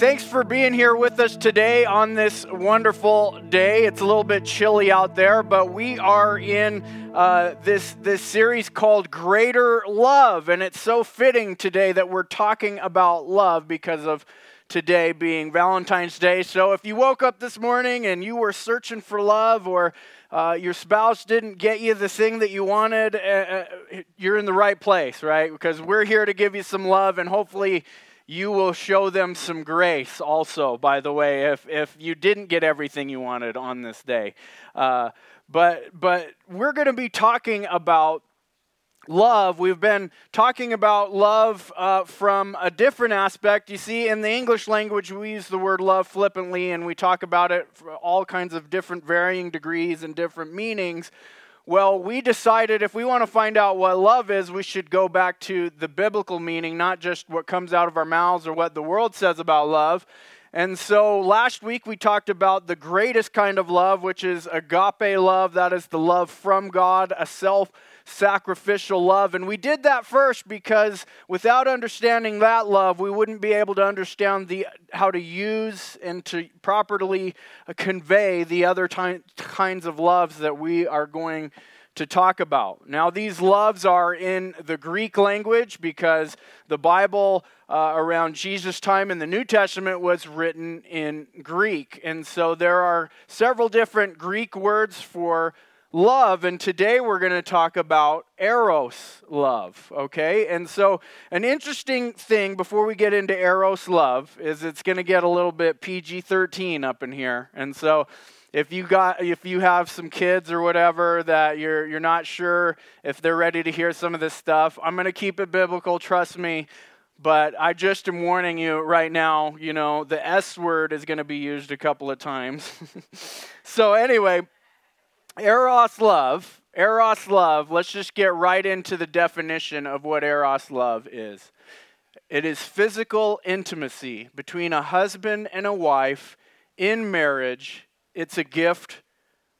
Thanks for being here with us today on this wonderful day. It's a little bit chilly out there, but we are in uh, this this series called Greater Love, and it's so fitting today that we're talking about love because of today being Valentine's Day. So if you woke up this morning and you were searching for love, or uh, your spouse didn't get you the thing that you wanted, uh, uh you're in the right place, right? Because we're here to give you some love, and hopefully you will show them some grace also, by the way, if, if you didn't get everything you wanted on this day. Uh, but, but we're going to be talking about love. We've been talking about love uh, from a different aspect. You see, in the English language, we use the word love flippantly, and we talk about it for all kinds of different varying degrees and different meanings. Well, we decided if we want to find out what love is, we should go back to the biblical meaning, not just what comes out of our mouths or what the world says about love. And so last week we talked about the greatest kind of love, which is agape love. That is the love from God, a self sacrificial love. And we did that first because without understanding that love, we wouldn't be able to understand the, how to use and to properly convey the other ty- kinds of loves that we are going to talk about. Now, these loves are in the Greek language because the Bible uh, around Jesus' time in the New Testament was written in Greek. And so there are several different Greek words for love, and today we're going to talk about eros love, okay? And so, an interesting thing before we get into eros love is it's going to get a little bit PG 13 up in here. And so, if you got if you have some kids or whatever that you're you're not sure if they're ready to hear some of this stuff i'm going to keep it biblical trust me but i just am warning you right now you know the s word is going to be used a couple of times so anyway Eros love, Eros love, let's just get right into the definition of what Eros love is. It is physical intimacy between a husband and a wife in marriage. It's a gift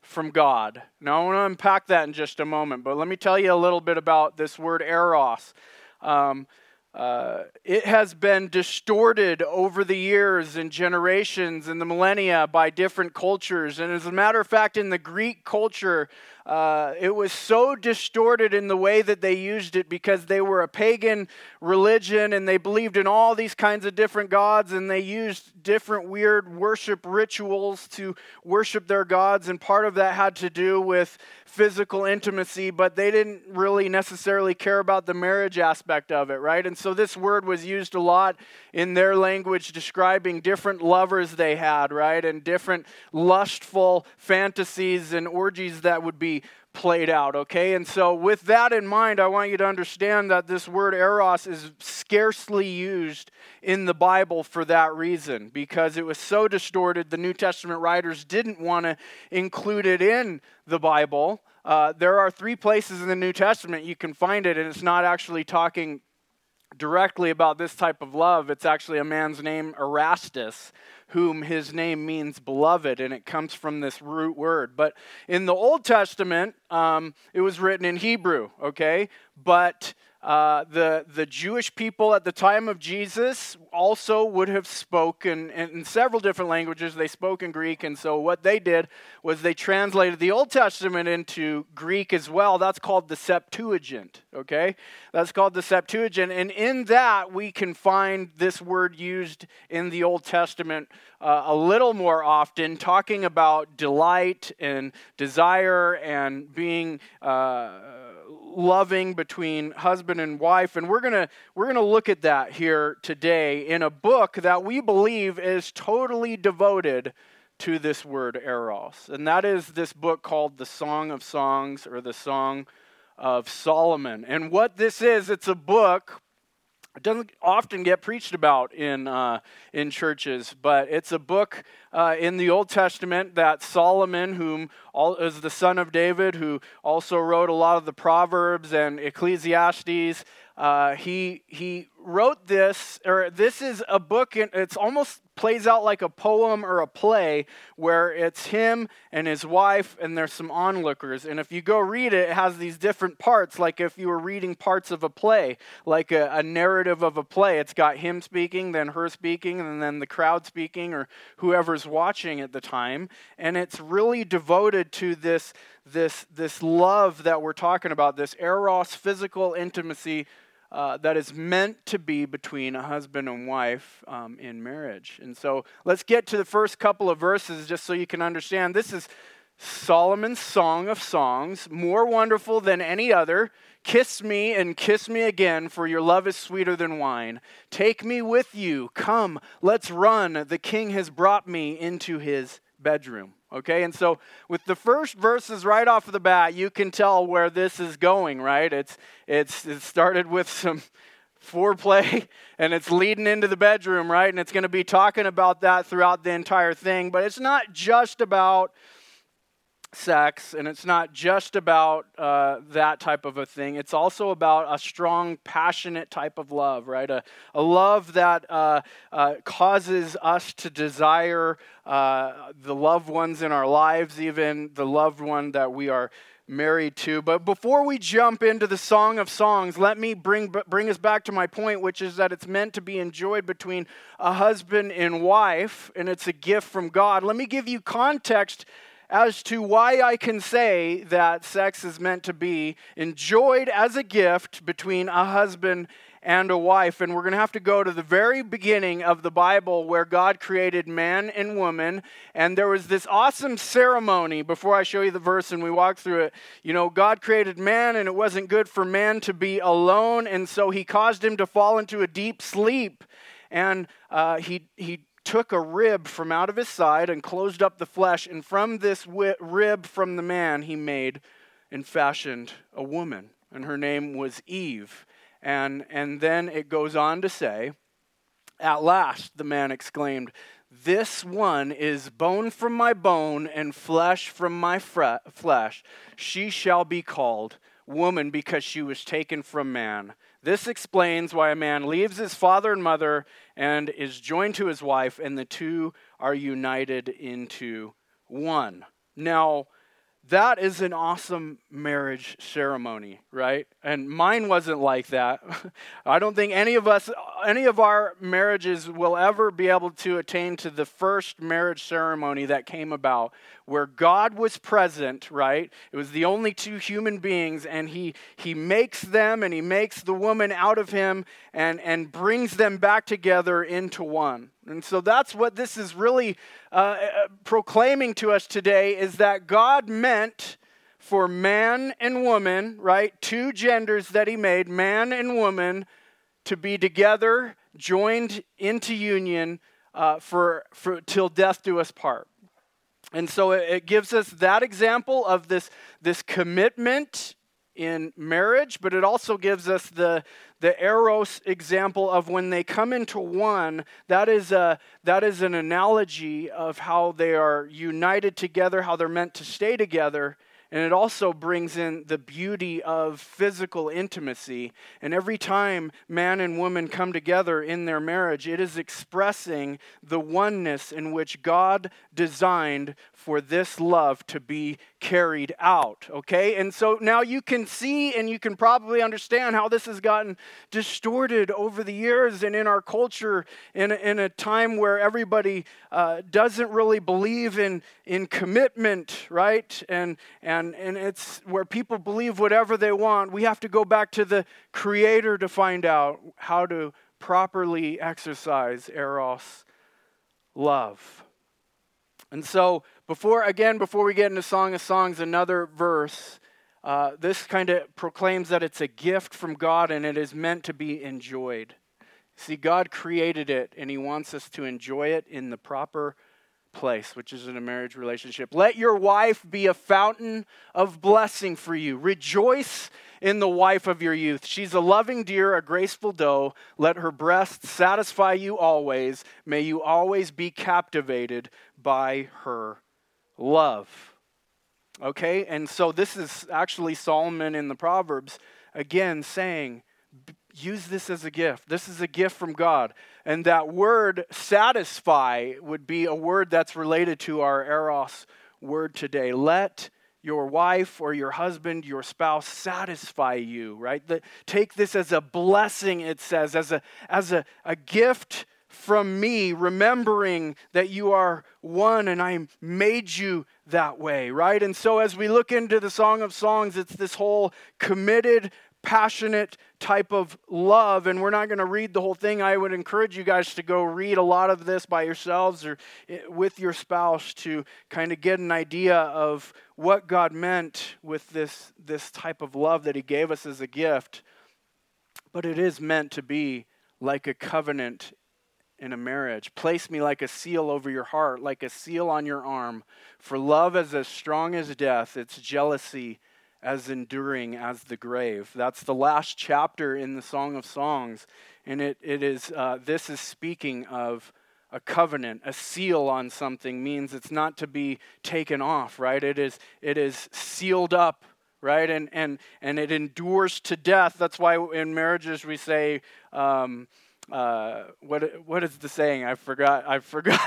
from God. Now, I want to unpack that in just a moment, but let me tell you a little bit about this word eros. Um, uh, it has been distorted over the years and generations and the millennia by different cultures. And as a matter of fact, in the Greek culture, uh, it was so distorted in the way that they used it because they were a pagan religion and they believed in all these kinds of different gods and they used different weird worship rituals to worship their gods. And part of that had to do with physical intimacy, but they didn't really necessarily care about the marriage aspect of it, right? And so this word was used a lot in their language describing different lovers they had, right? And different lustful fantasies and orgies that would be played out, okay? And so, with that in mind, I want you to understand that this word eros is scarcely used in the Bible for that reason, because it was so distorted, the New Testament writers didn't want to include it in the Bible. Uh, there are three places in the New Testament you can find it, and it's not actually talking directly about this type of love. It's actually a man's name, Erastus, whom his name means beloved, and it comes from this root word. But in the Old Testament, um, it was written in Hebrew, okay? But uh, the, the Jewish people at the time of Jesus also would have spoken in, in, several different languages. They spoke in Greek, and so what they did was they translated the Old Testament into Greek as well. That's called the Septuagint, okay? That's called the Septuagint, and in that we can find this word used in the Old Testament uh, a little more often, talking about delight and desire and being. Uh, loving between husband and wife and we're going to we're going to look at that here today in a book that we believe is totally devoted to this word eros. And that is this book called the song of songs or the song of solomon. And what this is it's a book it doesn't often get preached about in, uh, in churches, but it's a book uh, in the Old Testament that Solomon, whom all, is the son of David, who also wrote a lot of the Proverbs and Ecclesiastes, uh, he he wrote this, or this is a book. And it's almost plays out like a poem or a play where it's him and his wife and there's some onlookers and if you go read it it has these different parts like if you were reading parts of a play like a, a narrative of a play it's got him speaking then her speaking and then the crowd speaking or whoever's watching at the time and it's really devoted to this this this love that we're talking about this eros physical intimacy uh, that is meant to be between a husband and wife um, in marriage. And so let's get to the first couple of verses just so you can understand. This is Solomon's Song of Songs, more wonderful than any other. Kiss me and kiss me again, for your love is sweeter than wine. Take me with you. Come, let's run. The king has brought me into his bedroom. Okay, and so with the first verses right off of the bat, you can tell where this is going, right? It's it's it started with some foreplay and it's leading into the bedroom, right? And it's going to be talking about that throughout the entire thing, but it's not just about sex, and it's not just about uh, that type of a thing. It's also about a strong, passionate type of love, right? A, a love that uh, uh, causes us to desire uh, the loved ones in our lives, even the loved one that we are married to. But before we jump into the Song of Songs, let me bring, bring us back to my point, which is that it's meant to be enjoyed between a husband and wife, and it's a gift from God. Let me give you context as to why I can say that sex is meant to be enjoyed as a gift between a husband and a wife. And we're going to have to go to the very beginning of the Bible where God created man and woman. And there was this awesome ceremony before I show you the verse and we walk through it. You know, God created man and it wasn't good for man to be alone. And so he caused him to fall into a deep sleep. And uh, he, he took a rib from out of his side and closed up the flesh, and from this rib from the man he made and fashioned a woman, and her name was Eve. And, and then it goes on to say, At last, the man exclaimed, This one is bone from my bone and flesh from my fre- flesh. She shall be called woman because she was taken from man. This explains why a man leaves his father and mother and is joined to his wife, and the two are united into one. Now, that is an awesome marriage ceremony, right? And mine wasn't like that. I don't think any of us, any of our marriages will ever be able to attain to the first marriage ceremony that came about where God was present, right? It was the only two human beings, and he, he makes them and he makes the woman out of him and, and brings them back together into one. And so that's what this is really uh, uh, proclaiming to us today is that God meant for man and woman, right? Two genders that he made, man and woman, to be together, joined into union uh, for, for till death do us part. And so it, it gives us that example of this, this commitment in marriage, but it also gives us the, the eros example of when they come into one. That is, a, that is an analogy of how they are united together, how they're meant to stay together and it also brings in the beauty of physical intimacy. And every time man and woman come together in their marriage, it is expressing the oneness in which God designed for this love to be carried out. Okay? And so now you can see and you can probably understand how this has gotten distorted over the years and in our culture in a, in a time where everybody uh, doesn't really believe in, in commitment, right? And, and and, and it's where people believe whatever they want. We have to go back to the Creator to find out how to properly exercise Eros love. And so, before again, before we get into Song of Songs, another verse. Uh, this kind of proclaims that it's a gift from God and it is meant to be enjoyed. See, God created it and He wants us to enjoy it in the proper place, which is in a marriage relationship. Let your wife be a fountain of blessing for you. Rejoice in the wife of your youth. She's a loving deer, a graceful doe. Let her breasts satisfy you always. May you always be captivated by her love. Okay, and so this is actually Solomon in the Proverbs again saying, use this as a gift. This is a gift from God. And that word satisfy would be a word that's related to our eros word today. Let your wife or your husband, your spouse satisfy you, right? The, take this as a blessing, it says, as a, as a, a gift from me, remembering that you are one and I made you that way, right? And so as we look into the Song of Songs, it's this whole committed, passionate type of love. And we're not going to read the whole thing. I would encourage you guys to go read a lot of this by yourselves or eh, with your spouse to kind of get an idea of what God meant with this, this type of love that He gave us as a gift. But it is meant to be like a covenant in a marriage. Place me like a seal over your heart, like a seal on your arm. For love is as strong as death, its jealousy as enduring as the grave. That's the last chapter in the Song of Songs. And it, it is, uh, this is speaking of a covenant, a seal on something means it's not to be taken off, right? It is, it is sealed up, right? And, and, and it endures to death. That's why in marriages we say, um, uh, what, what is the saying? I forgot. I forgot.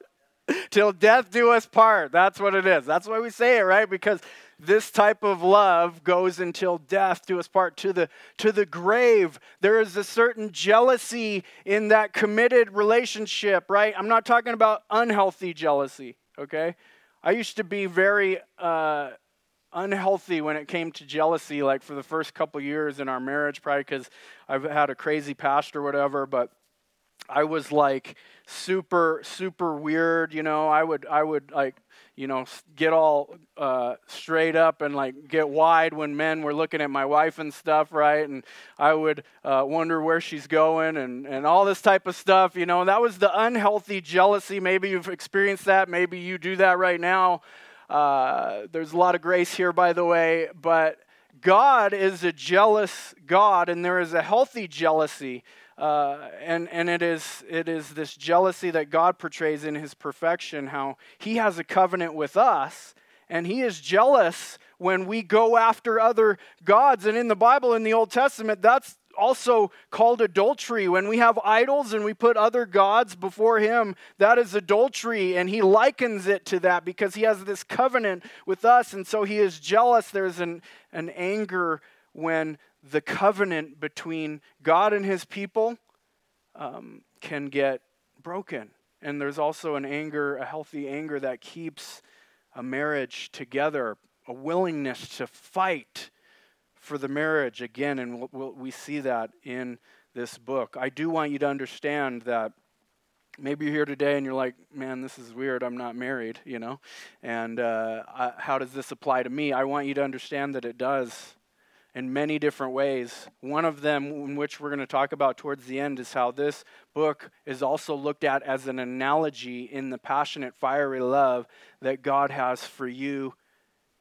Till death do us part. That's what it is. That's why we say it, right? Because this type of love goes until death. Do us part to the to the grave. There is a certain jealousy in that committed relationship right? I'm not talking about unhealthy jealousy okay? I used to be very uh, unhealthy when it came to jealousy like for the first couple years in our marriage probably because i've had a crazy past or whatever but i was like super super weird you know? I would i would like you know, get all uh, straight up and like get wide when men were looking at my wife and stuff, right? And I would uh, wonder where she's going and, and all this type of stuff, you know. That was the unhealthy jealousy. Maybe you've experienced that. Maybe you do that right now. Uh, there's a lot of grace here, by the way, but God is a jealous God, and there is a healthy jealousy. Uh, and and it is it is this jealousy that God portrays in His perfection. How He has a covenant with us, and He is jealous when we go after other gods. And in the Bible, in the Old Testament, that's also called adultery. When we have idols and we put other gods before Him, that is adultery. And He likens it to that because He has this covenant with us. And so He is jealous. There's an, an anger when the covenant between God and his people um, can get broken. And there's also an anger, a healthy anger that keeps a marriage together, a willingness to fight for the marriage again. And we'll, we see that in this book. I do want you to understand that maybe you're here today and you're like, man, this is weird. I'm not married, you know? And uh, I, how does this apply to me? I want you to understand that it does in many different ways. One of them, in which we're going to talk about towards the end, is how this book is also looked at as an analogy in the passionate, fiery love that God has for you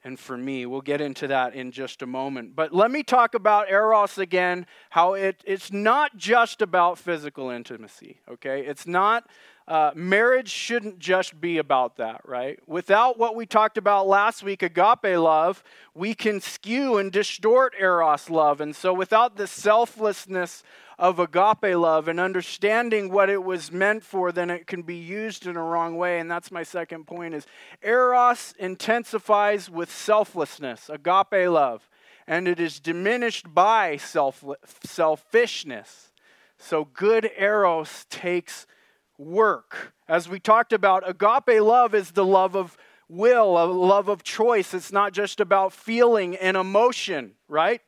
and for me. We'll get into that in just a moment. But let me talk about Eros again, how it, it's not just about physical intimacy, okay? It's not uh, marriage shouldn't just be about that, right? Without what we talked about last week, agape love, we can skew and distort eros love. And so, without the selflessness of agape love and understanding what it was meant for, then it can be used in a wrong way. And that's my second point: is eros intensifies with selflessness, agape love, and it is diminished by self selfishness. So, good eros takes work. As we talked about, agape love is the love of will, a love of choice. It's not just about feeling and emotion, right?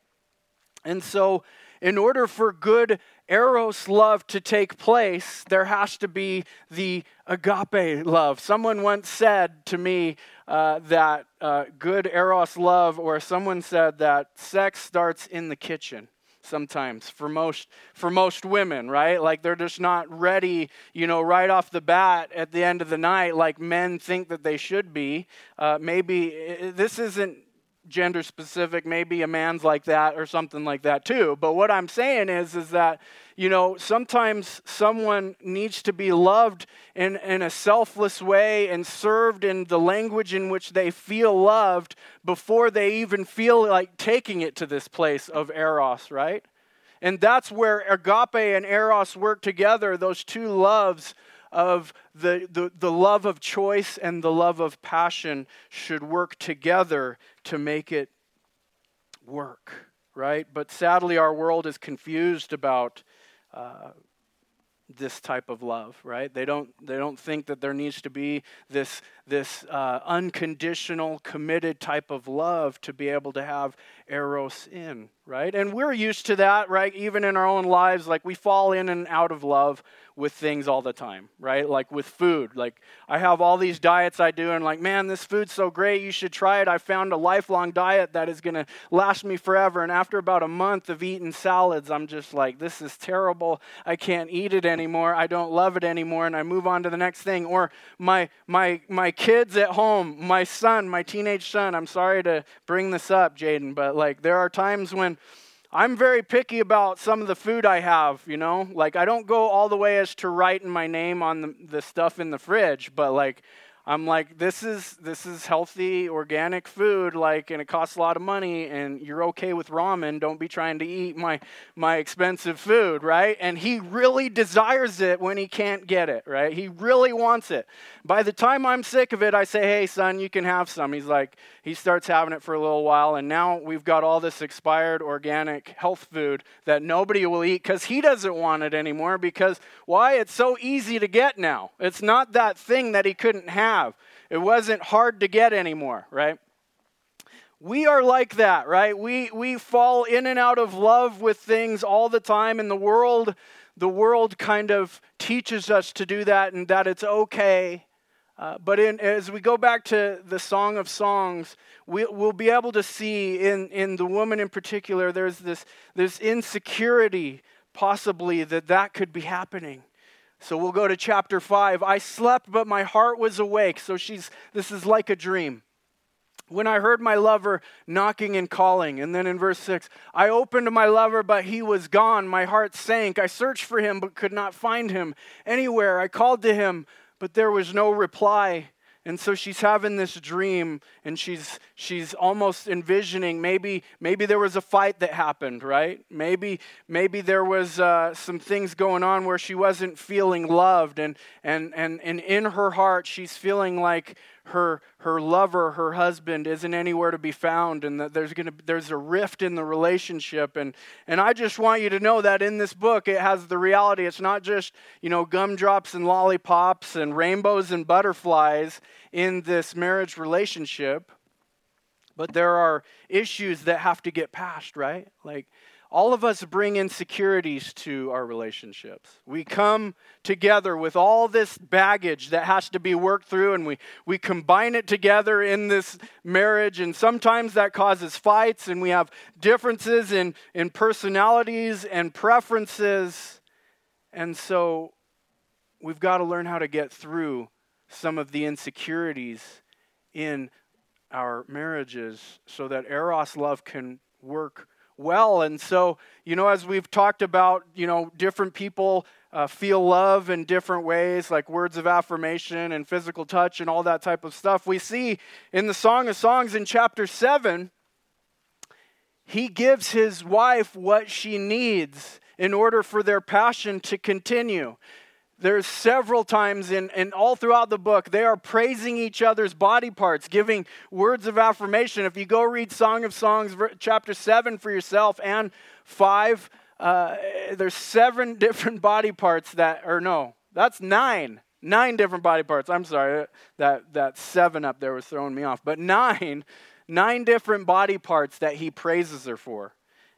And so, in order for good eros love to take place, there has to be the agape love. Someone once said to me uh, that uh, good eros love, or someone said that sex starts in the kitchen sometimes for most for most women right like they're just not ready you know right off the bat at the end of the night like men think that they should be uh, maybe this isn't gender specific maybe a man's like that or something like that too. But what i'm saying is is that you know sometimes someone needs to be loved in, in a selfless way and served in the language in which they feel loved before they even feel like taking it to this place of eros right? And that's where agape and eros work together, those two loves of the, the, the love of choice and the love of passion should work together to make it work, right? But sadly, our world is confused about uh, this type of love, right? They don't they don't think that there needs to be this this uh, unconditional, committed type of love to be able to have eros in, right? And we're used to that, right? Even in our own lives, like we fall in and out of love with things all the time, right? Like with food. Like I have all these diets I do, and like, man, this food's so great, you should try it. I found a lifelong diet that is going to last me forever. And after about a month of eating salads, I'm just like, this is terrible. I can't eat it anymore. I don't love it anymore, and I move on to the next thing. Or my my my kids at home, my son, my teenage son. I'm sorry to bring this up, Jaden, but like there are times when I'm very picky about some of the food I have, you know? Like, I don't go all the way as to writing my name on the, the stuff in the fridge, but like, I'm like, this is this is healthy, organic food, like, and it costs a lot of money, and you're okay with ramen. Don't be trying to eat my my expensive food, right? And he really desires it when he can't get it, right? He really wants it. By the time I'm sick of it, I say, hey, son, you can have some. He's like, he starts having it for a little while, and now we've got all this expired organic health food that nobody will eat because he doesn't want it anymore. Because why? It's so easy to get now. It's not that thing that he couldn't have. It wasn't hard to get anymore, right? we are like that, right? We we fall in and out of love with things all the time in the world. The world kind of teaches us to do that and that it's okay. Uh, but in, as we go back to the Song of Songs, we, will be able to see in, in the woman in particular, there's this, this insecurity, possibly, that that could be happening. So we'll go to chapter 5. I slept, but my heart was awake. So she's, this is like a dream. When I heard my lover knocking and calling. And then in verse 6, I opened my lover, but he was gone. My heart sank. I searched for him, but could not find him anywhere. I called to him but there was no reply. And so she's having this dream and she's she's almost envisioning maybe maybe there was a fight that happened, right? Maybe maybe there was uh, some things going on where she wasn't feeling loved and and and and in her heart she's feeling like her her lover, her husband, isn't anywhere to be found, and that there's gonna there's a rift in the relationship. And and I just want you to know that in this book it has the reality. It's not just you know gumdrops and lollipops and rainbows and butterflies in this marriage relationship, but there are issues that have to get past, right? Like all of us bring insecurities to our relationships. We come together with all this baggage that has to be worked through, and we, we combine it together in this marriage. And sometimes that causes fights, and we have differences in, in personalities and preferences. And so we've got to learn how to get through some of the insecurities in our marriages so that Eros love can work well. And so, you know, as we've talked about, you know, different people uh, feel love in different ways, like words of affirmation and physical touch and all that type of stuff. We see in the Song of Songs in chapter 7, he gives his wife what she needs in order for their passion to continue. There's several times in, and all throughout the book, they are praising each other's body parts, giving words of affirmation. If you go read Song of Songs, chapter 7 for yourself and 5, uh, there's seven different body parts that, or no, that's nine. Nine different body parts. I'm sorry, that, that seven up there was throwing me off. But nine, nine different body parts that he praises her for.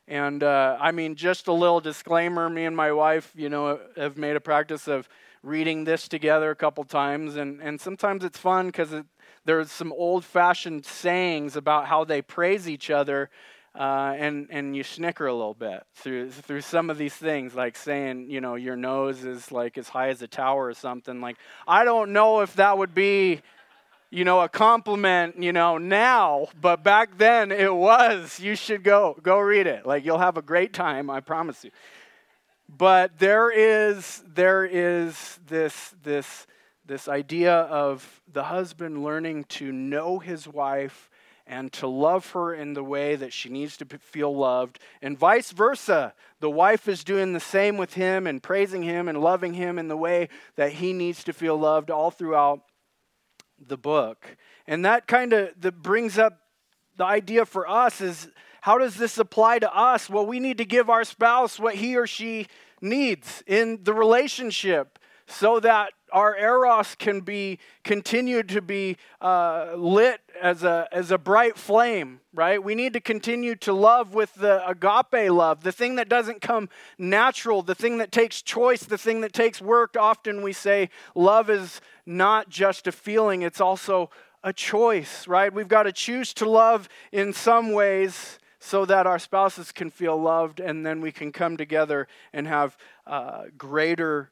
And uh, I mean, just a little disclaimer me and my wife, you know, have made a practice of reading this together a couple times. And, and sometimes it's fun because it, there's some old fashioned sayings about how they praise each other. Uh, and, and you snicker a little bit through, through some of these things, like saying, you know, your nose is like as high as a tower or something. Like, I don't know if that would be you know, a compliment, you know, now, but back then it was. You should go. Go read it. Like you'll have a great time, I promise you. But there is there is this this this idea of the husband learning to know his wife and to love her in the way that she needs to feel loved, and vice versa. The wife is doing the same with him and praising him and loving him in the way that he needs to feel loved all throughout the book. And that kind of that brings up the idea for us is how does this apply to us? Well, we need to give our spouse what he or she needs in the relationship so that our eros can be continued to be uh, lit as a, as a bright flame, right? We need to continue to love with the agape love, the thing that doesn't come natural, the thing that takes choice, the thing that takes work. Often we say love is not just a feeling, it's also a choice, right? We've got to choose to love in some ways so that our spouses can feel loved and then we can come together and have uh, greater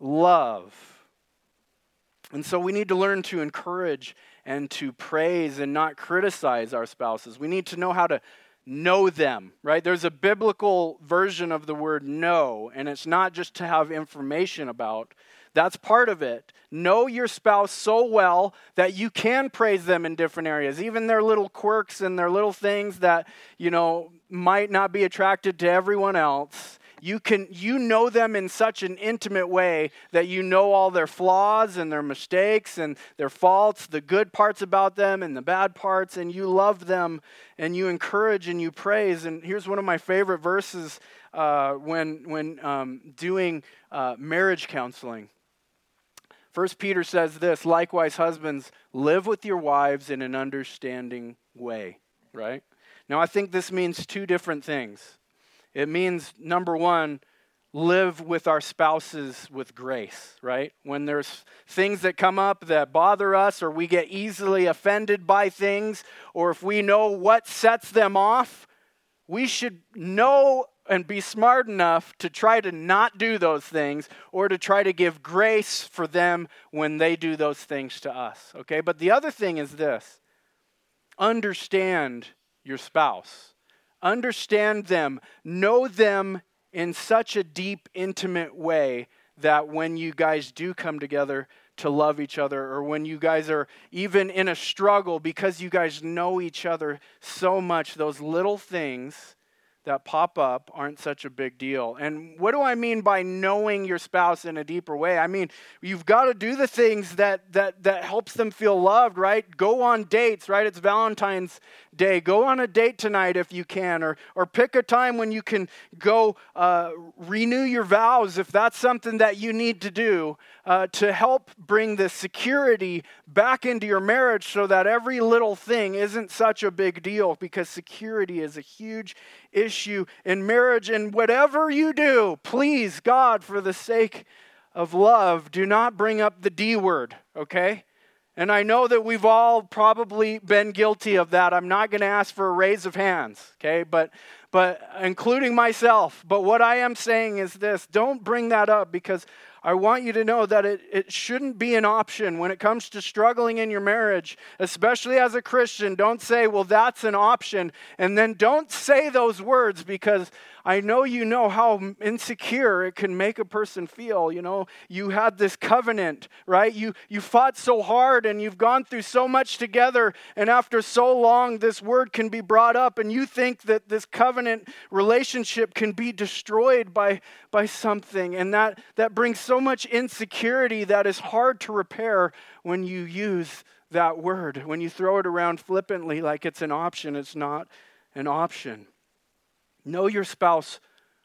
love. And so we need to learn to encourage and to praise and not criticize our spouses. We need to know how to know them, right? There's a biblical version of the word know, and it's not just to have information about. That's part of it. Know your spouse so well that you can praise them in different areas, even their little quirks and their little things that, you know, might not be attracted to everyone else you can you know them in such an intimate way that you know all their flaws and their mistakes and their faults the good parts about them and the bad parts and you love them and you encourage and you praise. And here's one of my favorite verses uh, when when um, doing uh, marriage counseling. First Peter says this likewise husbands live with your wives in an understanding way right? Now i think this means two different things it means, number one, live with our spouses with grace, right? When there's things that come up that bother us, or we get easily offended by things, or if we know what sets them off, we should know and be smart enough to try to not do those things or to try to give grace for them when they do those things to us, okay? But the other thing is this understand your spouse understand them, know them in such a deep, intimate way that when you guys do come together to love each other, or when you guys are even in a struggle because you guys know each other so much, those little things that pop up aren't such a big deal. And what do I mean by knowing your spouse in a deeper way? I mean, you've got to do the things that that that helps them feel loved, right? Go on dates, right? It's Valentine's Day. Go on a date tonight if you can, or or pick a time when you can go uh, renew your vows if that's something that you need to do uh, to help bring the security back into your marriage, so that every little thing isn't such a big deal. Because security is a huge issue in marriage. And whatever you do, please, God, for the sake of love, do not bring up the D word, okay? And I know that we've all probably been guilty of that. I'm not going to ask for a raise of hands, okay? But but including myself. But what I am saying is this, don't bring that up because I want you to know that it, it shouldn't be an option when it comes to struggling in your marriage, especially as a Christian. Don't say, well, that's an option. And then don't say those words because I know you know how insecure it can make a person feel. You know, you had this covenant, right? You, you fought so hard and you've gone through so much together. And after so long, this word can be brought up, and you think that this covenant relationship can be destroyed by, by something. And that, that brings so much insecurity that is hard to repair when you use that word. When you throw it around flippantly like it's an option, it's not an option. Know your spouse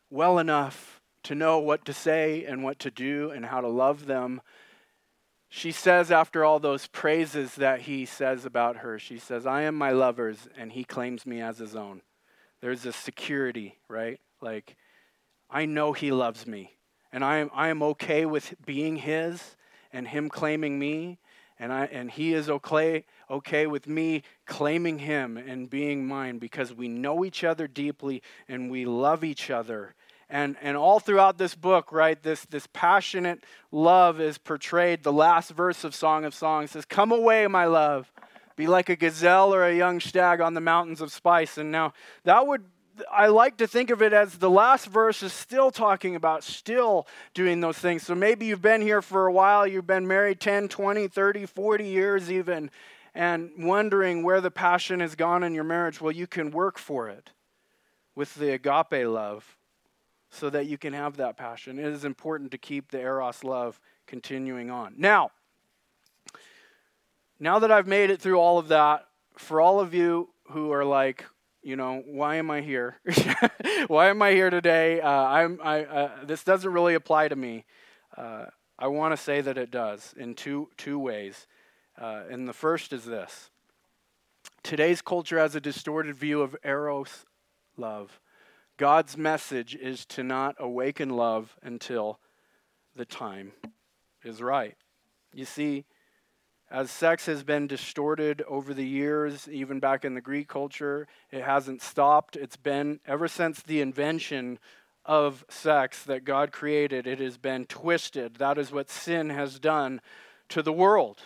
well enough to know what to say and what to do and how to love them. She says, after all those praises that he says about her, she says, I am my lover's, and he claims me as his own. There's a security, right? Like, I know he loves me, and I am, I am okay with being his and him claiming me, and, I, and he is okay, okay with me claiming him and being mine because we know each other deeply and we love each other. And, and all throughout this book, right, this, this passionate love is portrayed. The last verse of Song of Songs says, Come away, my love. Be like a gazelle or a young stag on the mountains of spice. And now that would I like to think of it as the last verse is still talking about still doing those things. So maybe you've been here for a while, you've been married 10, 20, 30, 40 years even, and wondering where the passion has gone in your marriage, well, you can work for it with the agape love so that you can have that passion. It is important to keep the eros love continuing on. Now, now that I've made it through all of that, for all of you who are like, you know, why am I here? why am I here today? Uh, I'm, I, uh, this doesn't really apply to me. Uh, I want to say that it does in two, two ways. Uh, and the first is this today's culture has a distorted view of Eros love. God's message is to not awaken love until the time is right. You see, as sex has been distorted over the years, even back in the Greek culture, it hasn't stopped. It's been, ever since the invention of sex that God created, it has been twisted. That is what sin has done to the world.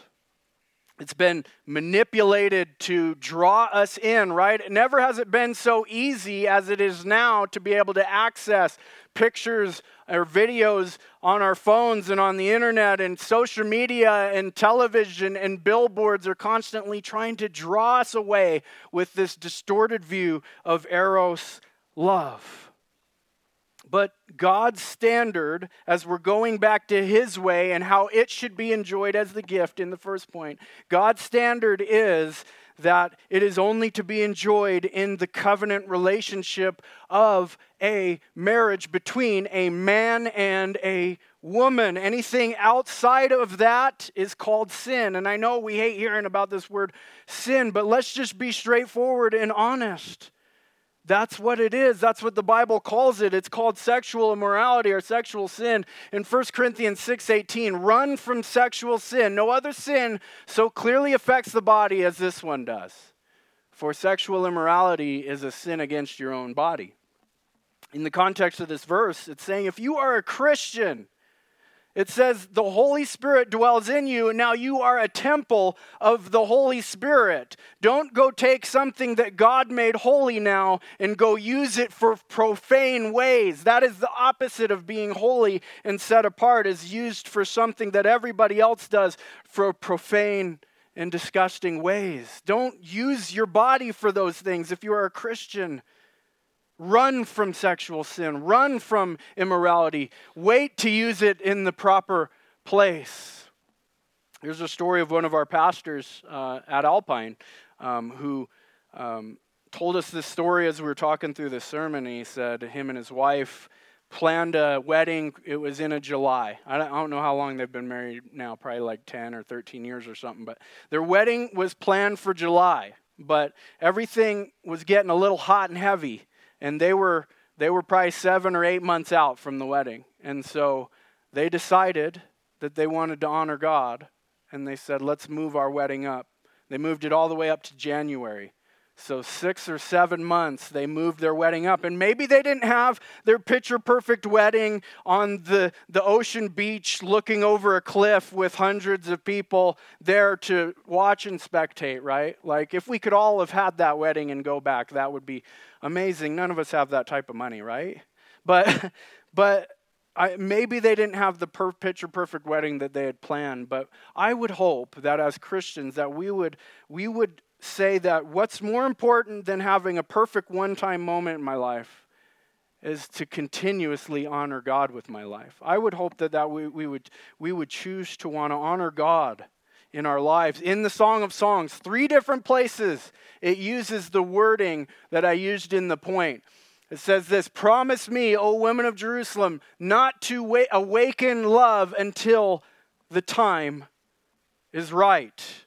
It's been manipulated to draw us in, right? Never has it been so easy as it is now to be able to access pictures or videos on our phones and on the internet and social media and television and billboards are constantly trying to draw us away with this distorted view of Eros love. But God's standard, as we're going back to His way and how it should be enjoyed as the gift in the first point, God's standard is that it is only to be enjoyed in the covenant relationship of a marriage between a man and a woman. Anything outside of that is called sin. And I know we hate hearing about this word sin, but let's just be straightforward and honest. That's what it is. That's what the Bible calls it. It's called sexual immorality or sexual sin. In 1 Corinthians 6:18, run from sexual sin. No other sin so clearly affects the body as this one does. For sexual immorality is a sin against your own body. In the context of this verse, it's saying if you are a Christian, it says the Holy Spirit dwells in you, and now you are a temple of the Holy Spirit. Don't go take something that God made holy now and go use it for profane ways. That is the opposite of being holy and set apart, is used for something that everybody else does for profane and disgusting ways. Don't use your body for those things if you are a Christian. Run from sexual sin, run from immorality. Wait to use it in the proper place. Here's a story of one of our pastors uh, at Alpine um, who um, told us this story as we were talking through the sermon. He said him and his wife planned a wedding. It was in a July. I don't, I don't know how long they've been married now, probably like 10 or 13 years or something. But their wedding was planned for July. But everything was getting a little hot and heavy and they were they were probably seven or eight months out from the wedding. And so they decided that they wanted to honor god and they said let's move our wedding up. They moved it all the way up to january so, six or seven months, they moved their wedding up. And maybe they didn't have their picture perfect wedding on the, the ocean beach looking over a cliff with hundreds of people there to watch and spectate, right? Like, if we could all have had that wedding and go back, that would be amazing. None of us have that type of money, right? But, but, I, maybe they didn't have the per- picture perfect wedding that they had planned, but I would hope that as Christians that we would we would say that what's more important than having a perfect one time moment in my life is to continuously honor God with my life. I would hope that, that we, we, would, we would choose to want to honor God in our lives. In the Song of Songs, three different places it uses the wording that I used in the point. It says this Promise me, O women of Jerusalem, not to wa- awaken love until the time is right.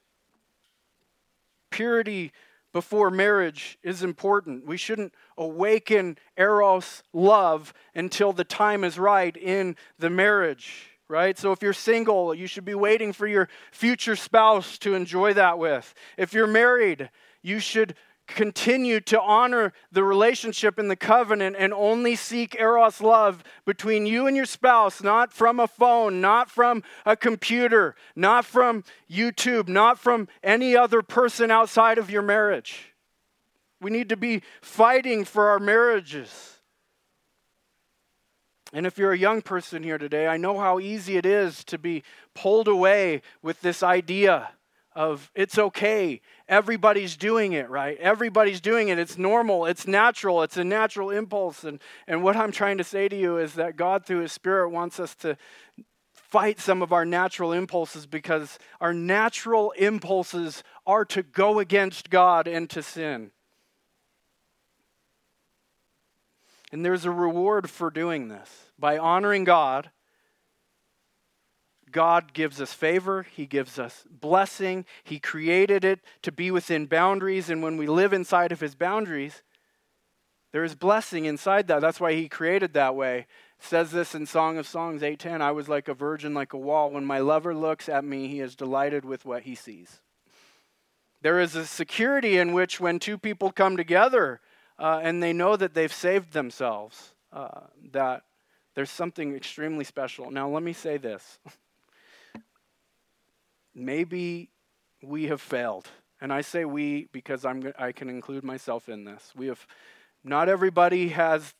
Purity before marriage is important. We shouldn't awaken Eros love until the time is right in the marriage, right? So if you're single, you should be waiting for your future spouse to enjoy that with. If you're married, you should continue to honor the relationship in the covenant and only seek eros love between you and your spouse, not from a phone, not from a computer, not from YouTube, not from any other person outside of your marriage. We need to be fighting for our marriages. And if you're a young person here today, I know how easy it is to be pulled away with this idea of it's okay. Everybody's doing it, right? Everybody's doing it. It's normal. It's natural. It's a natural impulse. And, and what I'm trying to say to you is that God, through His Spirit, wants us to fight some of our natural impulses because our natural impulses are to go against God and to sin. And there's a reward for doing this. By honoring God, God gives us favor, He gives us blessing. He created it to be within boundaries, and when we live inside of His boundaries, there is blessing inside that. That's why He created that way. It says this in Song of Songs 8:10, I was like a virgin like a wall. When my lover looks at me, he is delighted with what he sees. There is a security in which when two people come together uh, and they know that they've saved themselves, uh, that there's something extremely special. Now, let me say this. maybe we have failed. And I say we because I'm, I can include myself in this. We have, not everybody has,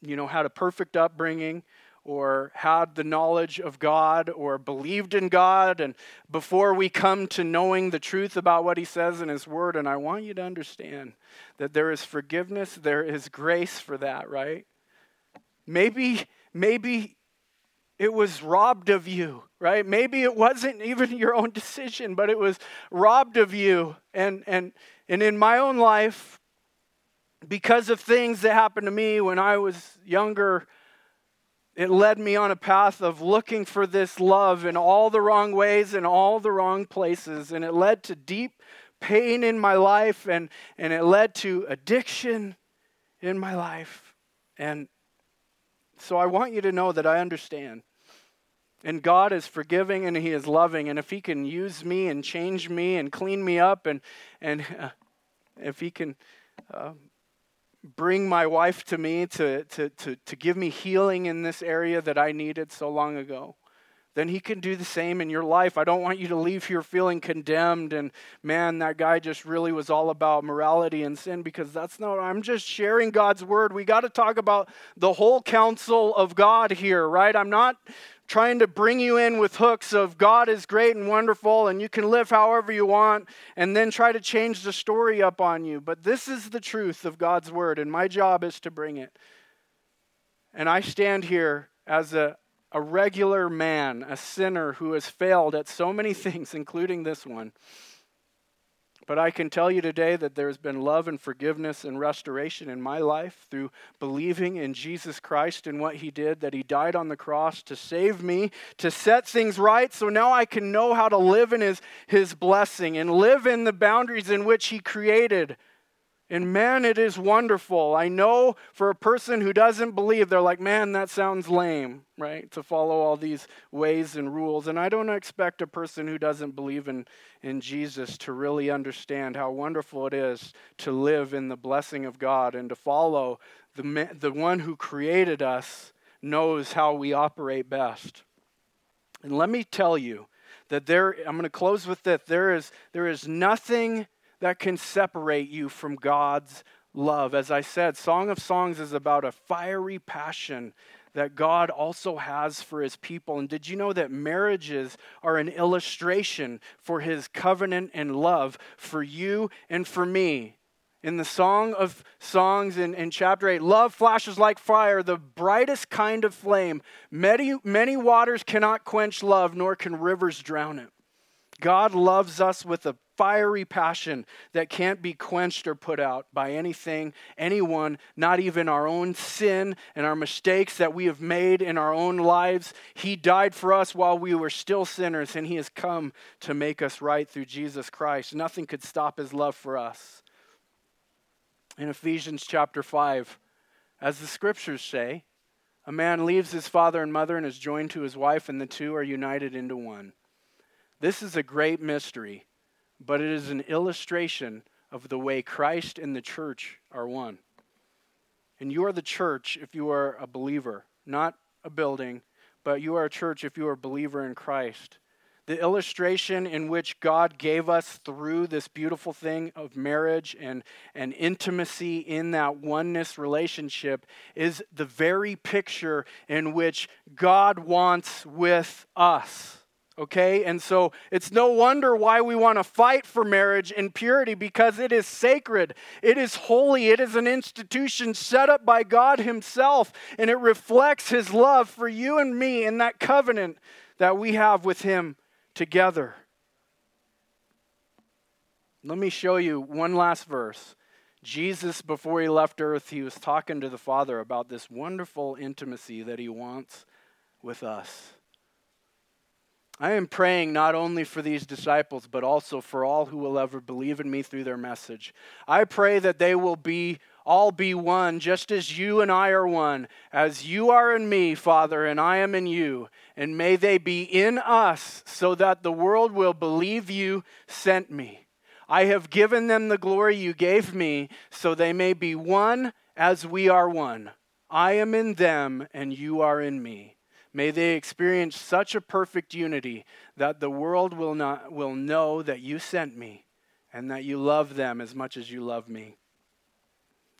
you know, had a perfect upbringing or had the knowledge of God or believed in God. And before we come to knowing the truth about what He says in His Word, and I want you to understand that there is forgiveness, there is grace for that, right? Maybe, maybe it was robbed of you, right? Maybe it wasn't even your own decision, but it was robbed of you. And, and, and in my own life, because of things that happened to me when I was younger, it led me on a path of looking for this love in all the wrong ways and all the wrong places. And it led to deep pain in my life, and, and it led to addiction in my life. And so I want you to know that I understand. And God is forgiving and He is loving. And if He can use me and change me and clean me up, and, and uh, if He can uh, bring my wife to me to, to, to, to give me healing in this area that I needed so long ago, then he can do the same in your life. I don't want you to leave here feeling condemned and, man, that guy just really was all about morality and sin because that's not, I'm just sharing God's word. We got to talk about the whole counsel of God here, right? I'm not trying to bring you in with hooks of God is great and wonderful and you can live however you want and then try to change the story up on you. But this is the truth of God's word, and my job is to bring it. And I stand here as a, a regular man, a sinner who has failed at so many things, including this one. But I can tell you today that there's been love and forgiveness and restoration in my life through believing in Jesus Christ and what He did, that He died on the cross to save me, to set things right. So now I can know how to live in His, his blessing and live in the boundaries in which He created and man, it is wonderful. I know for a person who doesn't believe, they're like, man, that sounds lame, right? To follow all these ways and rules. And I don't expect a person who doesn't believe in, in Jesus to really understand how wonderful it is to live in the blessing of God and to follow the, the one who created us knows how we operate best. And let me tell you that there, I'm going to close with this. There is, there is nothing that can separate you from God's love. As I said, Song of Songs is about a fiery passion that God also has for his people. And did you know that marriages are an illustration for his covenant and love for you and for me? In the Song of Songs in, in chapter 8, love flashes like fire, the brightest kind of flame. Many, many waters cannot quench love, nor can rivers drown it. God loves us with a fiery passion that can't be quenched or put out by anything, anyone, not even our own sin and our mistakes that we have made in our own lives. He died for us while we were still sinners, and He has come to make us right through Jesus Christ. Nothing could stop His love for us. In Ephesians chapter 5, as the scriptures say, a man leaves his father and mother and is joined to his wife, and the two are united into one. This is a great mystery but it is an illustration of the way Christ and the church are one. And you are the church if you are a believer, not a building, but you are a church if you are a believer in Christ. The illustration in which God gave us through this beautiful thing of marriage and, and intimacy in that oneness relationship is the very picture in which God wants with us Okay? And so it's no wonder why we want to fight for marriage and purity because it is sacred. It is holy. It is an institution set up by God Himself. And it reflects His love for you and me in that covenant that we have with Him together. Let me show you one last verse. Jesus, before he left earth, he was talking to the Father about this wonderful intimacy that he wants with us. I am praying not only for these disciples, but also for all who will ever believe in me through their message. I pray that they will be all be one, just as you and I are one, as you are in me, Father, and I am in you. And may they be in us, so that the world will believe you sent me. I have given them the glory you gave me, so they may be one as we are one. I am in them, and you are in me May they experience such a perfect unity that the world will, not, will know that you sent me and that you love them as much as you love me.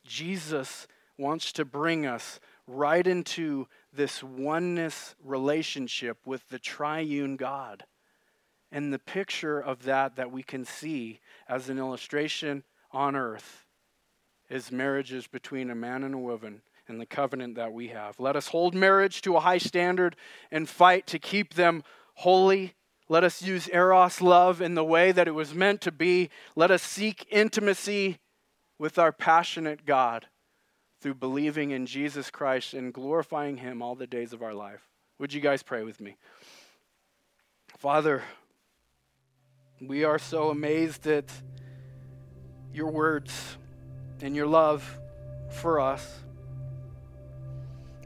Jesus wants to bring us right into this oneness relationship with the triune God. And the picture of that that we can see as an illustration on earth is marriages between a man and a woman and the covenant that we have. Let us hold marriage to a high standard and fight to keep them holy. Let us use Eros love in the way that it was meant to be. Let us seek intimacy with our passionate God through believing in Jesus Christ and glorifying Him all the days of our life. Would you guys pray with me? Father, we are so amazed at your words and your love for us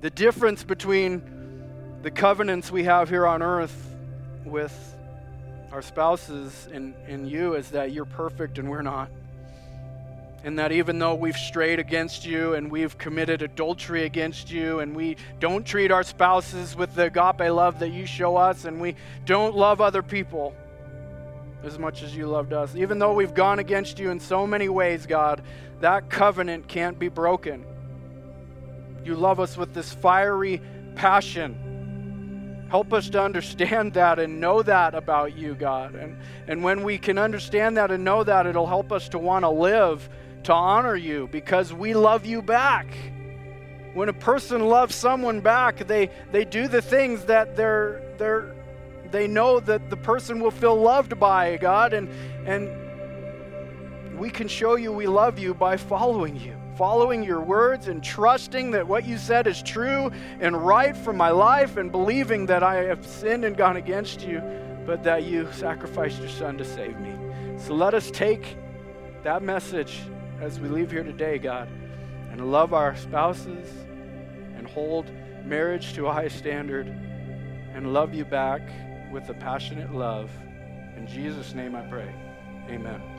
the difference between the covenants we have here on earth with our spouses and, and you is that you're perfect and we're not. And that even though we've strayed against you and we've committed adultery against you and we don't treat our spouses with the agape love that you show us and we don't love other people as much as you loved us, even though we've gone against you in so many ways, God, that covenant can't be broken. You love us with this fiery passion. Help us to understand that and know that about you, God. And, and when we can understand that and know that, it'll help us to want to live to honor you because we love you back. When a person loves someone back, they, they do the things that they're, they're, they know that the person will feel loved by, God. And, and we can show you we love you by following you following your words and trusting that what you said is true and right for my life and believing that I have sinned and gone against you, but that you sacrificed your son to save me. So let us take that message as we leave here today, God, and love our spouses and hold marriage to a high standard and love you back with a passionate love. In Jesus' name I pray. Amen.